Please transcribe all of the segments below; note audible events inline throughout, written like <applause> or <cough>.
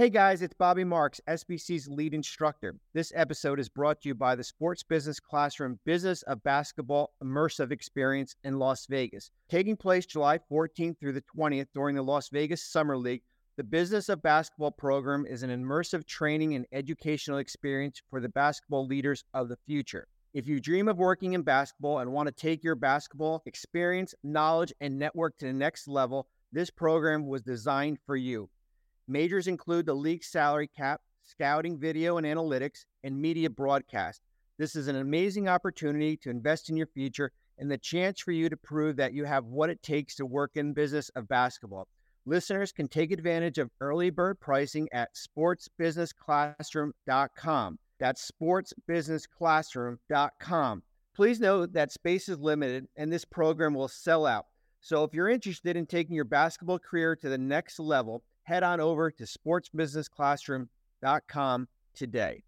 Hey guys, it's Bobby Marks, SBC's lead instructor. This episode is brought to you by the Sports Business Classroom Business of Basketball Immersive Experience in Las Vegas. Taking place July 14th through the 20th during the Las Vegas Summer League, the Business of Basketball program is an immersive training and educational experience for the basketball leaders of the future. If you dream of working in basketball and want to take your basketball experience, knowledge, and network to the next level, this program was designed for you. Majors include the league salary cap, scouting, video and analytics, and media broadcast. This is an amazing opportunity to invest in your future and the chance for you to prove that you have what it takes to work in business of basketball. Listeners can take advantage of early bird pricing at sportsbusinessclassroom.com. That's sportsbusinessclassroom.com. Please note that space is limited and this program will sell out. So if you're interested in taking your basketball career to the next level, head on over to sportsbusinessclassroom.com today.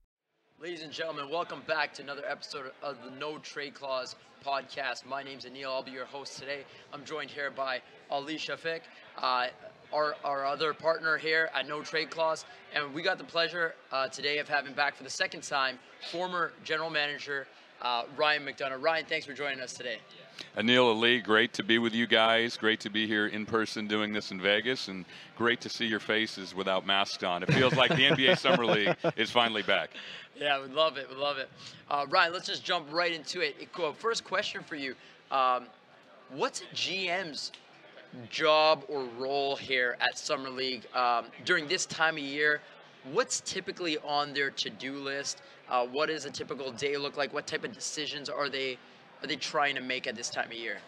Ladies and gentlemen, welcome back to another episode of the No Trade Clause podcast. My name's Anil. I'll be your host today. I'm joined here by Ali Shafiq, uh, our, our other partner here at No Trade Clause. And we got the pleasure uh, today of having back for the second time former general manager uh, Ryan McDonough. Ryan, thanks for joining us today. Anil Ali, great to be with you guys. Great to be here in person doing this in Vegas, and great to see your faces without masks on. It feels like the NBA Summer League is finally back. Yeah, we love it. We love it. Uh, Ryan, let's just jump right into it. First question for you: um, What's a GM's job or role here at Summer League um, during this time of year? What's typically on their to-do list? Uh, what does a typical day look like? What type of decisions are they are they trying to make at this time of year?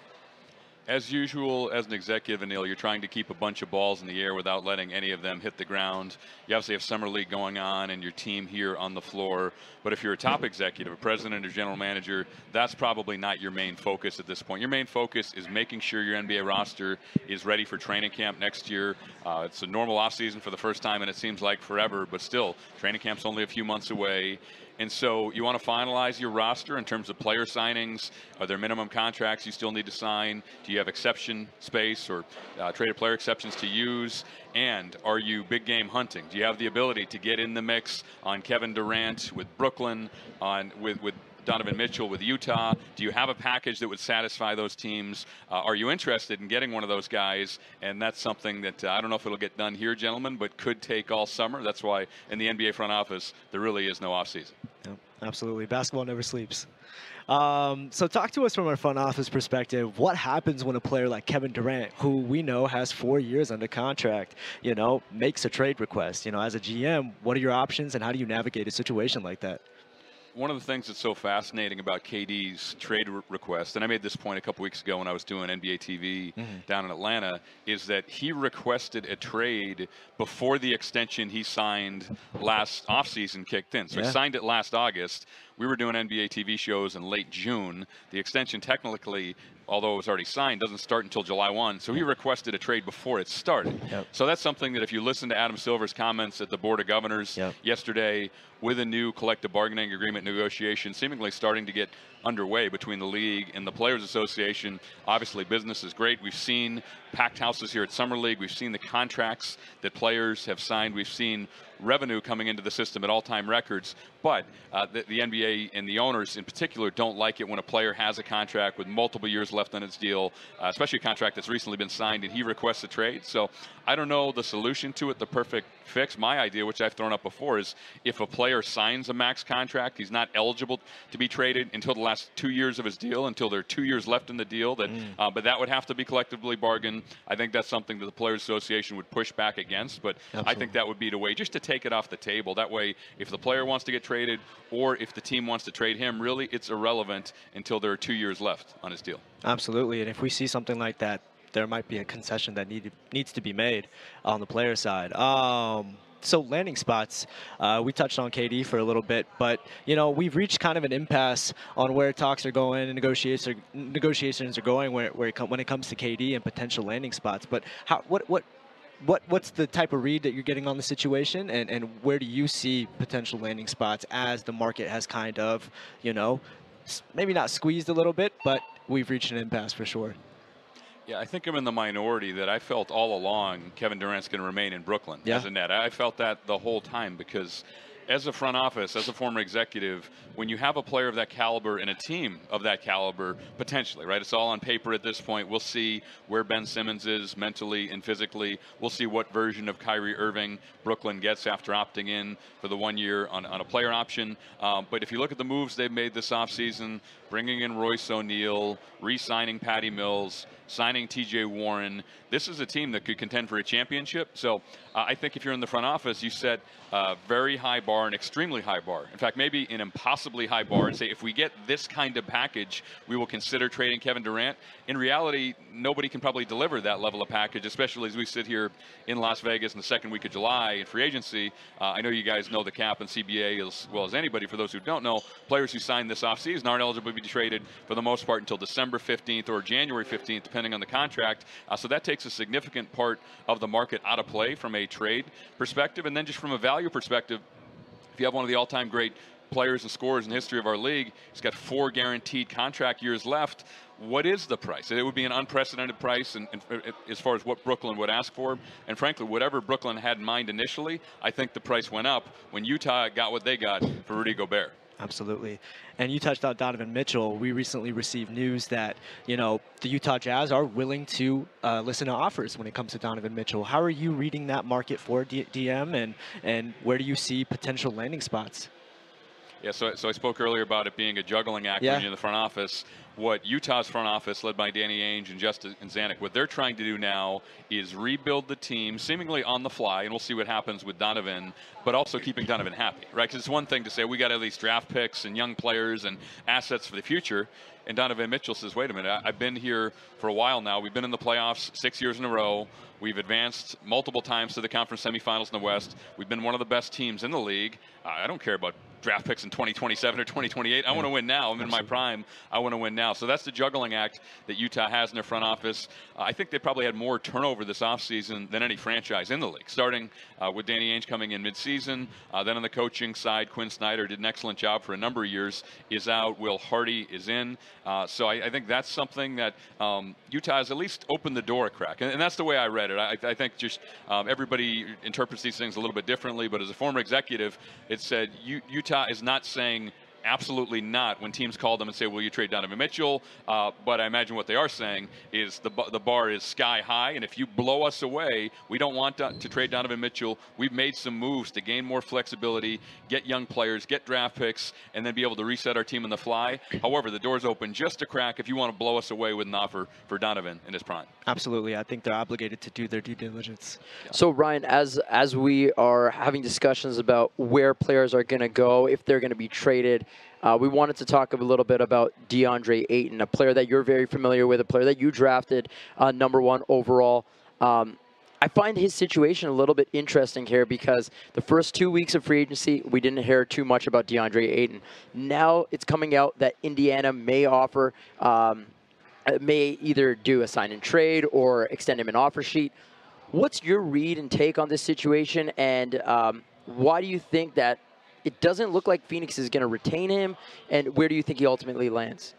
As usual, as an executive, Anil, you're trying to keep a bunch of balls in the air without letting any of them hit the ground. You obviously have summer league going on and your team here on the floor. But if you're a top executive, a president or general manager, that's probably not your main focus at this point. Your main focus is making sure your NBA roster is ready for training camp next year. Uh, it's a normal offseason for the first time, and it seems like forever, but still, training camp's only a few months away. And so you want to finalize your roster in terms of player signings. Are there minimum contracts you still need to sign? Do you have exception space or uh, traded player exceptions to use? And are you big game hunting? Do you have the ability to get in the mix on Kevin Durant with Brooklyn, on with with Donovan Mitchell with Utah? Do you have a package that would satisfy those teams? Uh, are you interested in getting one of those guys? And that's something that uh, I don't know if it'll get done here, gentlemen, but could take all summer. That's why in the NBA front office, there really is no offseason. Absolutely. Basketball never sleeps. Um, so, talk to us from our front office perspective. What happens when a player like Kevin Durant, who we know has four years under contract, you know, makes a trade request? You know, as a GM, what are your options, and how do you navigate a situation like that? One of the things that's so fascinating about KD's trade re- request, and I made this point a couple weeks ago when I was doing NBA TV mm-hmm. down in Atlanta, is that he requested a trade before the extension he signed last offseason kicked in. So yeah. he signed it last August. We were doing NBA TV shows in late June. The extension technically although it was already signed, doesn't start until July 1. So he requested a trade before it started. Yep. So that's something that if you listen to Adam Silver's comments at the Board of Governors yep. yesterday, with a new collective bargaining agreement negotiation seemingly starting to get underway between the league and the Players Association. Obviously, business is great. We've seen packed houses here at Summer League. We've seen the contracts that players have signed. We've seen revenue coming into the system at all-time records. But uh, the, the, NBA and the owners in particular don't like it when a player has a contract with multiple years left on its deal, uh, especially a contract that's recently been signed and he requests a trade. So I don't know the solution to it, the perfect fix. My idea, which I've thrown up before, is if a player signs a max contract, he's not eligible to be traded until the last two years of his deal, until there are two years left in the deal. That, mm. uh, but that would have to be collectively bargained. I think that's something that the Players Association would push back against. But Absolutely. I think that would be the way, just to take it off the table. That way, if the player wants to get traded or if the team wants to trade him, really, it's irrelevant until there are two years left on his deal. Absolutely, and if we see something like that there might be a concession that need, needs to be made on the player side. Um, so landing spots, uh, we touched on KD for a little bit, but you know we've reached kind of an impasse on where talks are going and negotiations are, negotiations are going where, where it when it comes to KD and potential landing spots. But how what what what what's the type of read that you're getting on the situation, and and where do you see potential landing spots as the market has kind of you know maybe not squeezed a little bit, but we've reached an impasse for sure. Yeah, I think I'm in the minority that I felt all along Kevin Durant's going to remain in Brooklyn Yeah. as a net. I felt that the whole time because as a front office, as a former executive, when you have a player of that caliber and a team of that caliber, potentially, right? It's all on paper at this point. We'll see where Ben Simmons is mentally and physically. We'll see what version of Kyrie Irving Brooklyn gets after opting in for the one year on, on a player option. Um, but if you look at the moves they've made this offseason, bringing in Royce O'Neale, re signing Patty Mills, signing TJ Warren, this is a team that could contend for a championship. So uh, I think if you're in the front office, you set a very high bar, an extremely high bar. In fact, maybe an impossibly high bar, and say if we get this kind of package, we will consider trading Kevin Durant. In reality, nobody can probably deliver that level of package, especially as we sit here in Las Vegas in the second week of July in free agency. Uh, I know you guys know the cap and CBA as well as anybody. For those who don't know, players who signed this offseason aren't eligible traded for the most part until December 15th or January 15th, depending on the contract. Uh, so that takes a significant part of the market out of play from a trade perspective. And then just from a value perspective, if you have one of the all-time great players and scorers in the history of our league, he's got four guaranteed contract years left. What is the price? It would be an unprecedented price, and, as far as what Brooklyn would ask for, and frankly, whatever Brooklyn had in mind initially, I think the price went up when Utah got what they got for Rudy Gobert. Absolutely. And you touched on Donovan Mitchell. We recently received news that, you know, the Utah Jazz are willing to uh, listen to offers when it comes to Donovan Mitchell. How are you reading that market for D- DM and, and where do you see potential landing spots? Yeah, so, so I spoke earlier about it being a juggling act Yeah. when you're in the front office. What Utah's front office, led by Danny Ainge and Justin Zanik, what they're trying to do now is rebuild the team, seemingly on the fly, and we'll see what happens with Donovan, but also keeping Donovan happy, right? Because it's one thing to say we got all these draft picks and young players and assets for the future, and Donovan Mitchell says, wait a minute, I- I've been here for a while now. We've been in the playoffs six years in a row. We've advanced multiple times to the conference semifinals in the West. We've been one of the best teams in the league. I don't care about draft picks in 2027 or 2028. I want to win now. I'm in my prime. I want to win now. So that's the juggling act that Utah has in their front office. Uh, I think they probably had more turnover this offseason than any franchise in the league, starting uh, with Danny Ainge coming in midseason. Uh, then on the coaching side, Quinn Snyder did an excellent job for a number of years, is out. Will Hardy is in. Uh, so I, I think that's something that um, Utah has at least opened the door a crack. And, and that's the way I read it. I, I think just um, everybody interprets these things a little bit differently, but as a former executive, it said Utah is not saying absolutely not when teams call them and say, "Will you trade Donovan Mitchell?" Uh, but I imagine what they are saying is the the bar is sky high, and if you blow us away, we don't want to, to trade Donovan Mitchell. We've made some moves to gain more flexibility, get young players, get draft picks, and then be able to reset our team on the fly. However, the door's open just a crack if you want to blow us away with an offer for Donovan in his prime. Absolutely. I think they're obligated to do their due diligence. So Ryan, as as we are having discussions about where players are going to go, if they're going to be traded, uh, we wanted to talk a little bit about DeAndre Ayton, a player that you're very familiar with, a player that you drafted uh, number one overall. Um, I find his situation a little bit interesting here because the first two weeks of free agency, we didn't hear too much about DeAndre Ayton. Now it's coming out that Indiana may offer, um, uh, may either do a sign and trade or extend him an offer sheet. What's your read and take on this situation, and um, why do you think that it doesn't look like Phoenix is going to retain him, and where do you think he ultimately lands?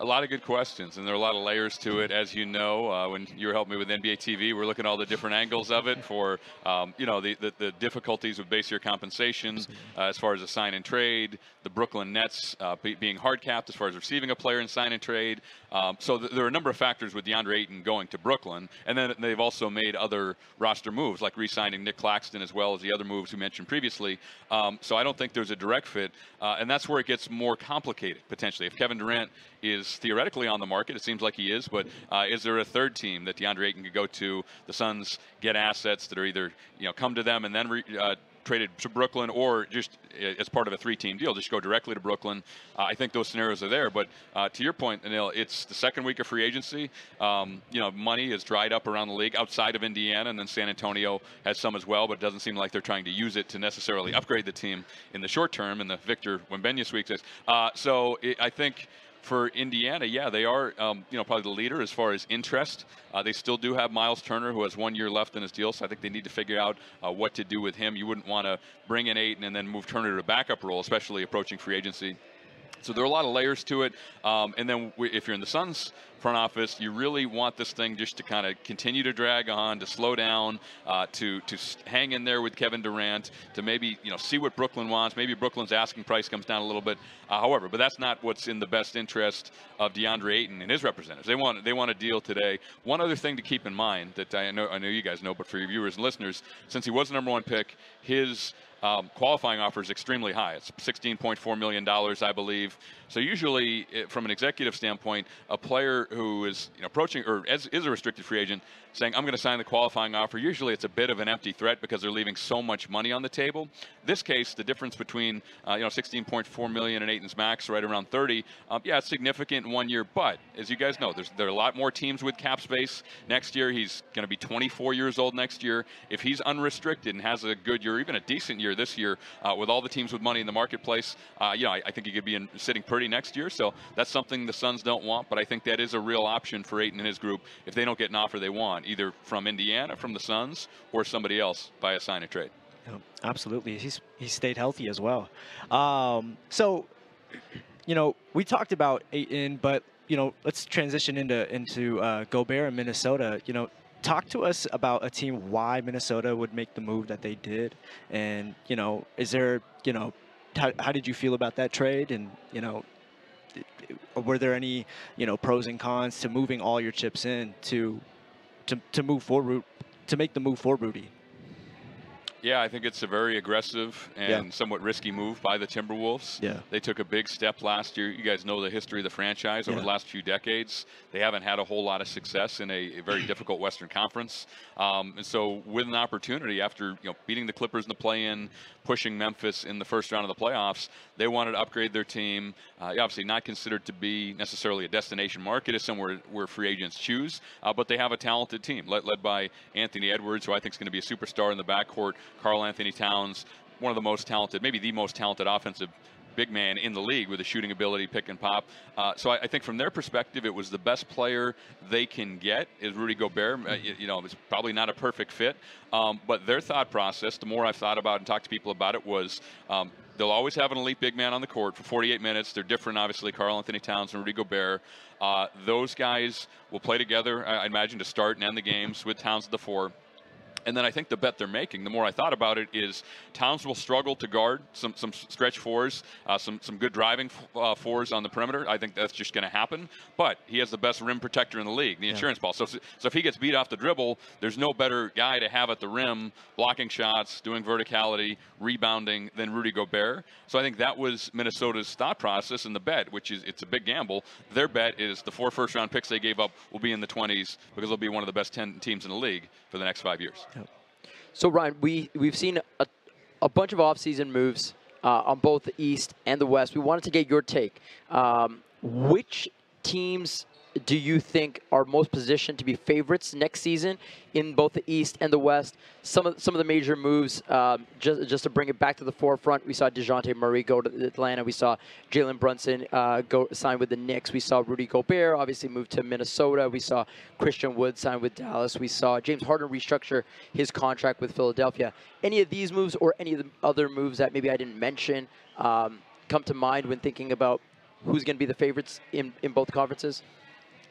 A lot of good questions, and there are a lot of layers to it. As you know, uh, when you were helping me with NBA TV, we're looking at all the different angles of it for, um, you know, the, the, the difficulties with base year compensation uh, as far as a sign and trade, the Brooklyn Nets uh, be, being hard capped as far as receiving a player in sign and trade. Um, so th- there are a number of factors with DeAndre Ayton going to Brooklyn, and then they've also made other roster moves, like re-signing Nick Claxton as well as the other moves we mentioned previously. Um, so I don't think there's a direct fit, uh, and that's where it gets more complicated potentially. If Kevin Durant is theoretically on the market, it seems like he is, but uh, is there a third team that DeAndre Ayton could go to? The Suns get assets that are either you know come to them and then re, uh, traded to Brooklyn, or just uh, as part of a three-team deal, just go directly to Brooklyn. Uh, I think those scenarios are there. But uh, to your point, Anil, it's the second week of free agency. Um, you know, money is dried up around the league outside of Indiana, and then San Antonio has some as well. But it doesn't seem like they're trying to use it to necessarily upgrade the team in the short term. And the Victor Wembanyama sweep says. Uh, so it, I think for Indiana, yeah, they are, um, you know, probably the leader as far as interest. Uh, they still do have Miles Turner, who has one year left in his deal, so I think they need to figure out uh, what to do with him. You wouldn't want to bring in Ayton and then move Turner to a backup role, especially approaching free agency. So there are a lot of layers to it. Um, and then we, if you're in the Suns front office, you really want this thing just to kind of continue to drag on, to slow down, uh, to to hang in there with Kevin Durant, to maybe you know see what Brooklyn wants. Maybe Brooklyn's asking price comes down a little bit. Uh, however, but that's not what's in the best interest of DeAndre Ayton and his representatives. They want they want a deal today. One other thing to keep in mind that I know I know you guys know, but for your viewers and listeners, since he was the number one pick, his um, qualifying offer is extremely high. It's $16.4 million, I believe. So usually, from an executive standpoint, a player who is you know, approaching or is, is a restricted free agent saying, I'm going to sign the qualifying offer, usually it's a bit of an empty threat because they're leaving so much money on the table. This case, the difference between uh, you know 16.4 million and Ayton's max, right around 30, um, yeah, it's significant in one year. But as you guys know, there's there are a lot more teams with cap space next year. He's going to be 24 years old next year. If he's unrestricted and has a good year, even a decent year this year, uh, with all the teams with money in the marketplace, uh, you know, I, I, think he could be in, sitting pretty next year. So that's something the Suns don't want. But I think that is a real option for Ayton and his group if they don't get an offer they want, either from Indiana, from the Suns, or somebody else by a sign and trade. Absolutely. He's he stayed healthy as well. Um, so, you know, we talked about Ayton, but you know, let's transition into into uh, Gobert in Minnesota. You know, talk to us about a team why Minnesota would make the move that they did, and you know, is there you know, how, how did you feel about that trade, and you know, were there any you know pros and cons to moving all your chips in to to to move forward to make the move for Rudy? Yeah, I think it's a very aggressive and yeah. somewhat risky move by the Timberwolves. Yeah. They took a big step last year. You guys know the history of the franchise over yeah. the last few decades. They haven't had a whole lot of success in a, a very difficult Western Conference. Um, and so, with an opportunity after you know beating the Clippers in the play-in, pushing Memphis in the first round of the playoffs, they wanted to upgrade their team. Uh, obviously, not considered to be necessarily a destination market, is somewhere where free agents choose, uh, but they have a talented team led, led by Anthony Edwards, who I think is going to be a superstar in the backcourt. Karl-Anthony Towns, one of the most talented, maybe the most talented offensive big man in the league with a shooting ability, pick and pop. Uh, so I, I, think from their perspective, it was the best player they can get is Rudy Gobert. Uh, you, you, know, it's probably not a perfect fit, um, but their thought process, the more I've thought about and talked to people about it, was um, they'll always have an elite big man on the court for 48 minutes. They're different, obviously, Karl-Anthony Towns and Rudy Gobert. Uh, those guys will play together, I imagine, to start and end the games with Towns at the four. And then I think the bet they're making, the more I thought about it, is Towns will struggle to guard some, some stretch fours, uh, some, some good driving uh, fours on the perimeter. I think that's just going to happen. But he has the best rim protector in the league, the yeah. insurance ball. So, so if he gets beat off the dribble, there's no better guy to have at the rim, blocking shots, doing verticality, rebounding than Rudy Gobert. So I think that was Minnesota's thought process and the bet, which is it's a big gamble. Their bet is the four first round picks they gave up will be in the 20s because they'll be one of the best 10 teams in the league for the next five years. Yep. So Ryan, we we've seen a, a bunch of offseason moves uh, on both the East and the West. We wanted to get your take. Um, which teams do you think are most positioned to be favorites next season in both the East and the West? Some of some of the major moves, um, just just to bring it back to the forefront, we saw Dejounte Murray go to Atlanta. We saw Jalen Brunson uh, go sign with the Knicks. We saw Rudy Gobert obviously move to Minnesota. We saw Christian Wood sign with Dallas. We saw James Harden restructure his contract with Philadelphia. Any of these moves or any of the other moves that maybe I didn't mention um, come to mind when thinking about who's going to be the favorites in, in both conferences?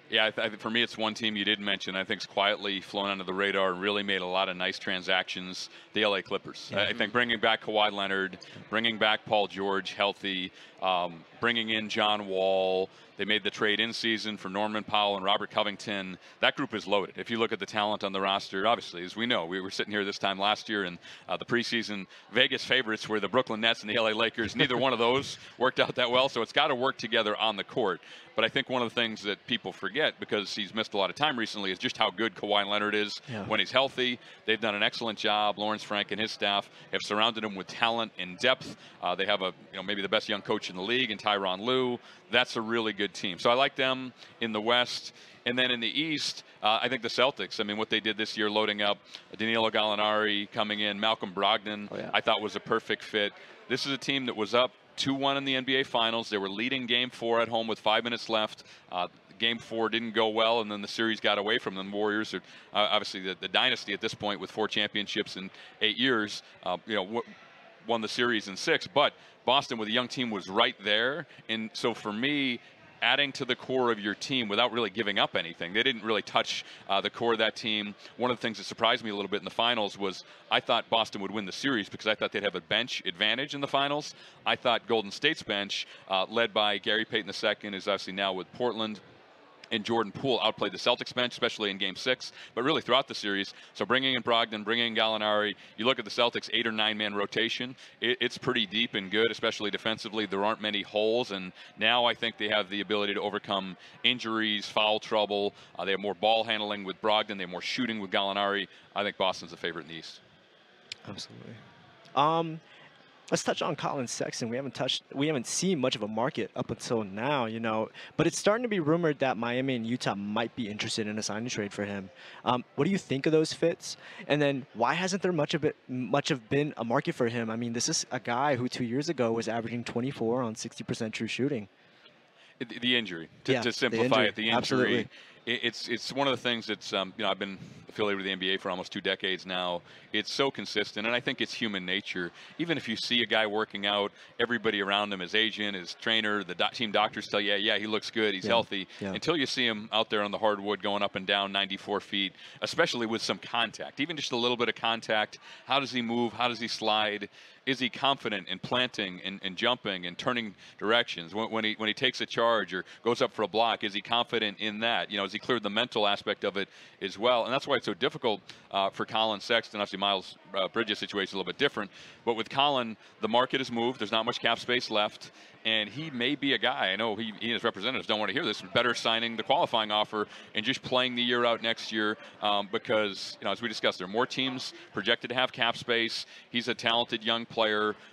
Yeah, I th- for me, it's one team you did mention. I think it's quietly flown under the radar and really made a lot of nice transactions. The LA Clippers. Yeah. I think bringing back Kawhi Leonard, bringing back Paul George healthy, um, bringing in John Wall. They made the trade in season for Norman Powell and Robert Covington. That group is loaded. If you look at the talent on the roster, obviously, as we know, we were sitting here this time last year, and uh, the preseason Vegas favorites were the Brooklyn Nets and the LA Lakers. Neither one of those <laughs> worked out that well, so it's got to work together on the court. But I think one of the things that people forget because he's missed a lot of time recently is just how good Kawhi Leonard is yeah. when he's healthy. They've done an excellent job. Lawrence Frank and his staff have surrounded him with talent and depth. Uh, they have a you know maybe the best young coach in the league, and Tyronn Lue. That's a really good team. So I like them in the West. And then in the East, uh, I think the Celtics. I mean, what they did this year, loading up Danilo Gallinari coming in, Malcolm Brogdon, oh, yeah. I thought was a perfect fit. This is a team that was up 2-1 in the NBA Finals. They were leading Game Four at home with five minutes left. Uh, game four didn't go well, and then the series got away from them. Warriors are uh, obviously the, the, dynasty at this point with four championships in eight years. Uh, you know, won the series in six. But Boston, with a young team, was right there. And so for me, adding to the core of your team without really giving up anything. They didn't really touch uh, the core of that team. One of the things that surprised me a little bit in the finals was I thought Boston would win the series because I thought they'd have a bench advantage in the finals. I thought Golden State's bench, uh, led by Gary Payton II, is obviously now with Portland and Jordan Poole outplayed the Celtics bench, especially in Game Six, but really throughout the series. So bringing in Brogdon, bringing in Gallinari, you look at the Celtics eight or nine man rotation. It, it's pretty deep and good, especially defensively. There aren't many holes, and now I think they have the ability to overcome injuries, foul trouble. Uh, they have more ball handling with Brogdon. They have more shooting with Gallinari. I think Boston's the favorite in the East. Absolutely. Um, let's touch on Collin Sexton. We haven't touched, we haven't seen much of a market up until now, you know. But it's starting to be rumored that Miami and Utah might be interested in a signing trade for him. Um, what do you think of those fits? And then why hasn't there much of it, much of been a market for him? I mean, this is a guy who two years ago was averaging 24 on 60% true shooting. The injury, to, yeah, to simplify the it, the injury. Absolutely it's it's one of the things that's um, you know I've been affiliated with the NBA for almost two decades now. It's so consistent, and I think it's human nature. Even if you see a guy working out, everybody around him, his agent, his trainer, the do- team doctors tell you, yeah, yeah, he looks good, he's yeah. healthy. Yeah. Until you see him out there on the hardwood going up and down 94 feet, especially with some contact, even just a little bit of contact. How does he move? How does he slide? Is he confident in planting and, and jumping and turning directions when, when, he when he takes a charge or goes up for a block? Is he confident in that? You know, has he cleared the mental aspect of it as well? And that's why it's so difficult uh, for Collin Sexton. Obviously, Miles uh, Bridges' situation is a little bit different, but with Collin, the market has moved. There's not much cap space left, and he may be a guy. I know he, he and his representatives don't want to hear this. Better signing the qualifying offer and just playing the year out next year um, because you know, as we discussed, there are more teams projected to have cap space. He's a talented young player,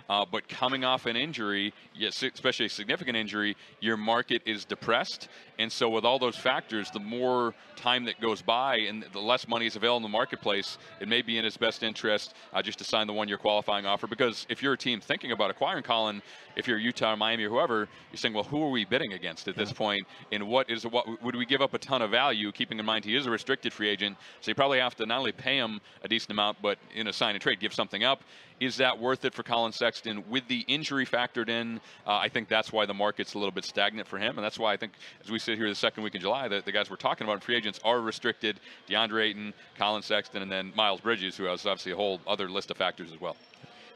uh, but coming off an injury, yes, especially a significant injury, your market is depressed. And so, with all those factors, the more time that goes by and the less money is available in the marketplace, it may be in his best interest uh, just to sign the one year qualifying offer. Because if you're a team thinking about acquiring Collin, if you're Utah or Miami or whoever, you're saying, well, who are we bidding against at this point? And what is what would we give up a ton of value, keeping in mind he is a restricted free agent, so you probably have to not only pay him a decent amount, but in a sign and trade, give something up. Is that worth it for Collin Sexton with the injury factored in? Uh, I think that's why the market's a little bit stagnant for him, and that's why I think as we sit here the second week in July, the, the guys we're talking about free agents are restricted. DeAndre Ayton, Collin Sexton, and then Miles Bridges, who has obviously a whole other list of factors as well.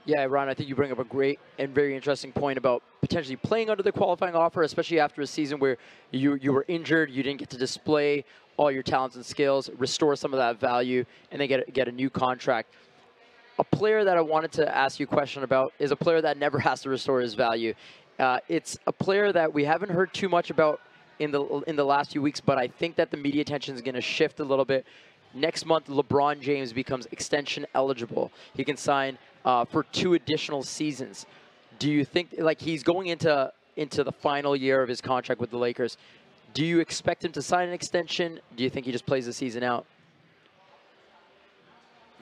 Yeah, Ryan, I think you bring up a great and very interesting point about potentially playing under the qualifying offer, especially after a season where you you were injured, you didn't get to display all your talents and skills, restore some of that value, and then get get a new contract. A player that I wanted to ask you a question about is a player that never <laughs> has to restore his value. Uh, it's a player that we haven't heard too much about in the in the last few weeks, but I think that the media attention is going to shift a little bit. Next month, LeBron James becomes extension eligible. He can sign uh, for two additional seasons. Do you think like he's going into into the final year of his contract with the Lakers? Do you expect him to sign an extension? Do you think he just plays the season out?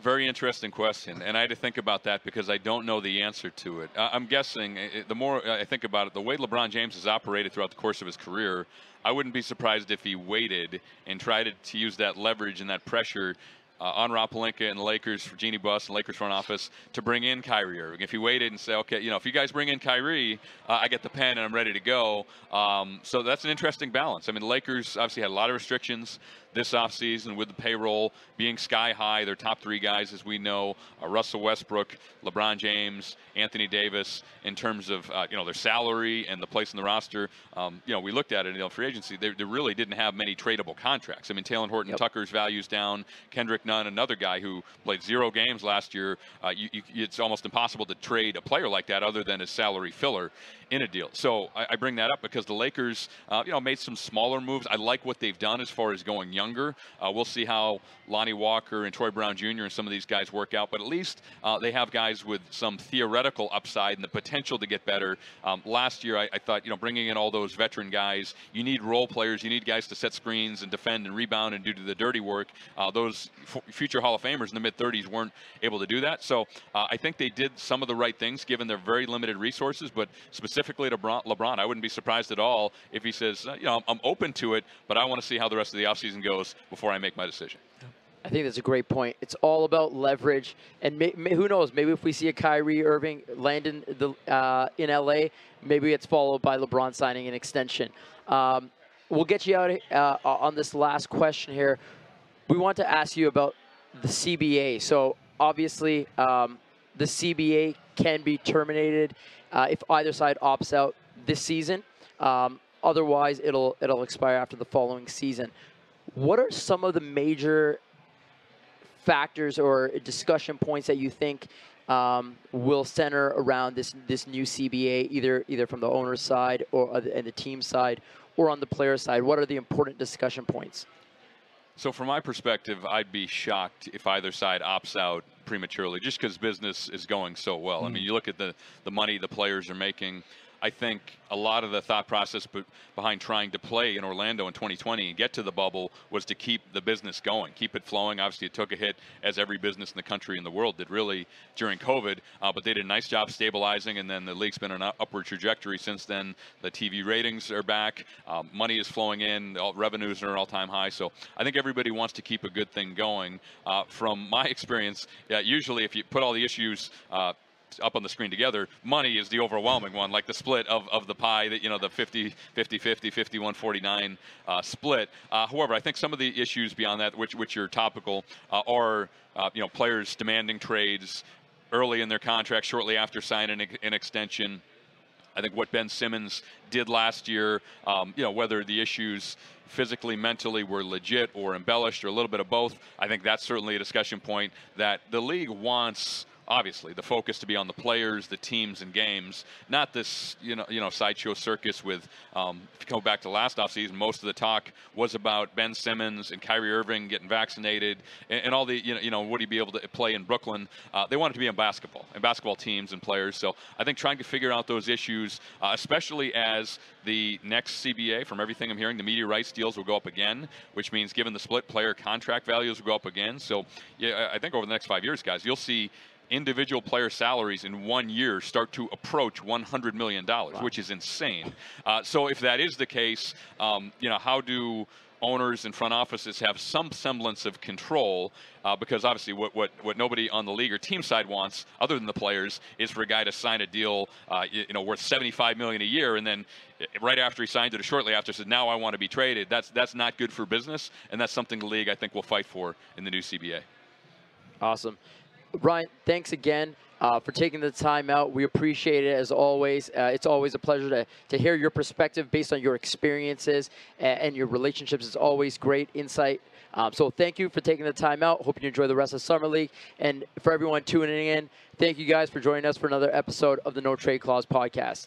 Very interesting question, and I had to think about that because I don't know the answer to it. I'm guessing the more I think about it, the way LeBron James has operated throughout the course of his career, I wouldn't be surprised if he waited and tried to use that leverage and that pressure uh, on Rob and the Lakers for Jeanie Buss and Lakers front office to bring in Kyrie Irving. If he waited and say, okay, you know, if you guys bring in Kyrie, uh, I get the pen and I'm ready to go. Um, so that's an interesting balance. I mean, the Lakers obviously had a lot of restrictions this offseason with the payroll being sky high. Their top three guys, as we know, are Russell Westbrook, LeBron James, Anthony Davis. In terms of uh, you know their salary and the place in the roster, um, you know we looked at it. in You know, free agency, they, they, really didn't have many tradable contracts. I mean, Talen Horton yep. Tucker's values down. Kendrick Nunn, another guy who played zero games last year. Uh, you, you, it's almost impossible to trade a player like that other than a salary filler in a deal. So I, I bring that up because the Lakers, uh, you know, made some smaller moves. I like what they've done as far as going younger. Uh, we'll see how Lonnie Walker and Troy Brown Jr. and some of these guys work out, but at least uh, they have guys with some theoretical upside and the potential to get better. Um, last year, I, I, thought, you know, bringing in all those veteran guys, you need role players, you need guys to set screens and defend and rebound and do the dirty work. Uh, those f- future Hall of Famers in the mid 30s weren't able to do that. So uh, I think they did some of the right things given their very limited resources, but specifically to LeBron, I wouldn't be surprised at all if he says, uh, you know, I'm open to it, but I want to see how the rest of the offseason goes before I make my decision. I think that's a great point. It's all about leverage, and may, may, who knows? Maybe if we see a Kyrie Irving land in the uh, in LA, maybe it's followed by LeBron signing an extension. Um, we'll get you out uh, on this last question here. We want to ask you about the CBA. So obviously, um, the CBA can be terminated uh, if either side opts out this season. Um, otherwise, it'll it'll expire after the following season. What are some of the major factors or discussion points that you think um, will center around this this new CBA, either either from the owner's side or uh, and the team side, or on the player side? What are the important discussion points? So, from my perspective, I'd be shocked if either side opts out prematurely, just because business is going so well. Mm. I mean, you look at the the money the players are making. I think a lot of the thought process behind trying to play in Orlando in 2020 and get to the bubble was to keep the business going, keep it flowing. Obviously, it took a hit, as every business in the country and the world did really during COVID, uh, but they did a nice job stabilizing, and then the league's been on an upward trajectory since then. The TV ratings are back, um, money is flowing in, all, revenues are an all time high. So I think everybody wants to keep a good thing going. Uh, from my <laughs> experience, yeah, usually if you put all the issues, uh, up on the screen together, money is the overwhelming one, like the split of, of the pie, that you know, the 50, 50, 50, 51, 49 uh, split. Uh, however, I think some of the issues beyond that, which, which are topical, uh, are uh, you know, players demanding trades early in their contract, shortly after signing an extension. I think what Ben Simmons did last year, um, you know, whether the issues physically, mentally were legit or embellished or a little bit of both, I think that's certainly a discussion point that the league wants obviously the focus to be on the players, the teams, and games, not this you know you know sideshow circus with. Um, if you go back to last offseason, most of the talk was about Ben Simmons and Kyrie Irving getting vaccinated, and, and all the you know you know would he be able to play in Brooklyn? Uh, they wanted to be in basketball and basketball teams and players. So I think trying to figure out those issues, uh, especially as the next CBA, from everything I'm hearing, the media rights deals will go up again, which means given the split, player contract values will go up again. So yeah, I think over the next five years, guys, you'll see individual player salaries in one year start to approach $100 million, wow. which is insane. Uh, so if that is the case, um, you know, how do owners and front offices have some semblance of control uh, because obviously what, what, what nobody on the league or team side wants other than the players is for a guy to sign a deal uh, you, you, know worth 75 million a year and then uh, right after he signs it or shortly after says now I want to be traded that's that's not good for business and that's something the league I think will fight for in the new CBA awesome Ryan, thanks again uh, for taking the time out. We appreciate it as always. Uh, it's always a pleasure to, to hear your perspective based on your experiences and, and your relationships. It's always great insight. Um, so thank you for taking the time out. Hope you enjoy the rest of Summer League. And for everyone tuning in, thank you guys for joining us for another episode of the No Trade Clause podcast.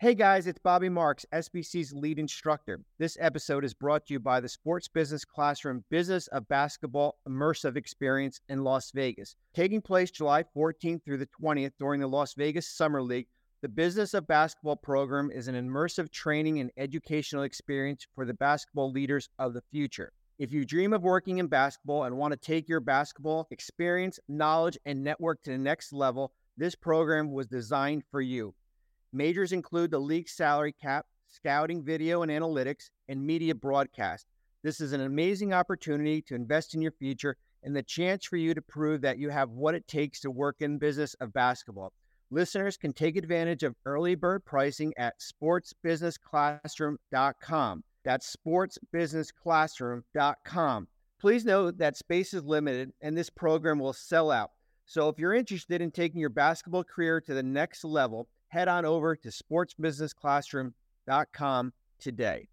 Hey guys, it's Bobby Marks, SBC's lead instructor. This episode is brought to you by the Sports Business Classroom Business of Basketball Immersive Experience in Las Vegas. Taking place July 14th through the 20th during the Las Vegas Summer League, the Business of Basketball program is an immersive training and educational experience for the basketball leaders of the future. If you dream of working in basketball and want to take your basketball experience, knowledge, and network to the next level, this program was designed for you. Majors include the league salary cap, scouting, video and analytics, and media broadcast. This is an amazing opportunity to invest in your future and the chance for you to prove that you have what it takes to work in business of basketball. Listeners can take advantage of early bird pricing at sportsbusinessclassroom.com. That's sportsbusinessclassroom.com. Please note that space is limited and this program will sell out. So if you're interested in taking your basketball career to the next level, head on over to sportsbusinessclassroom.com today.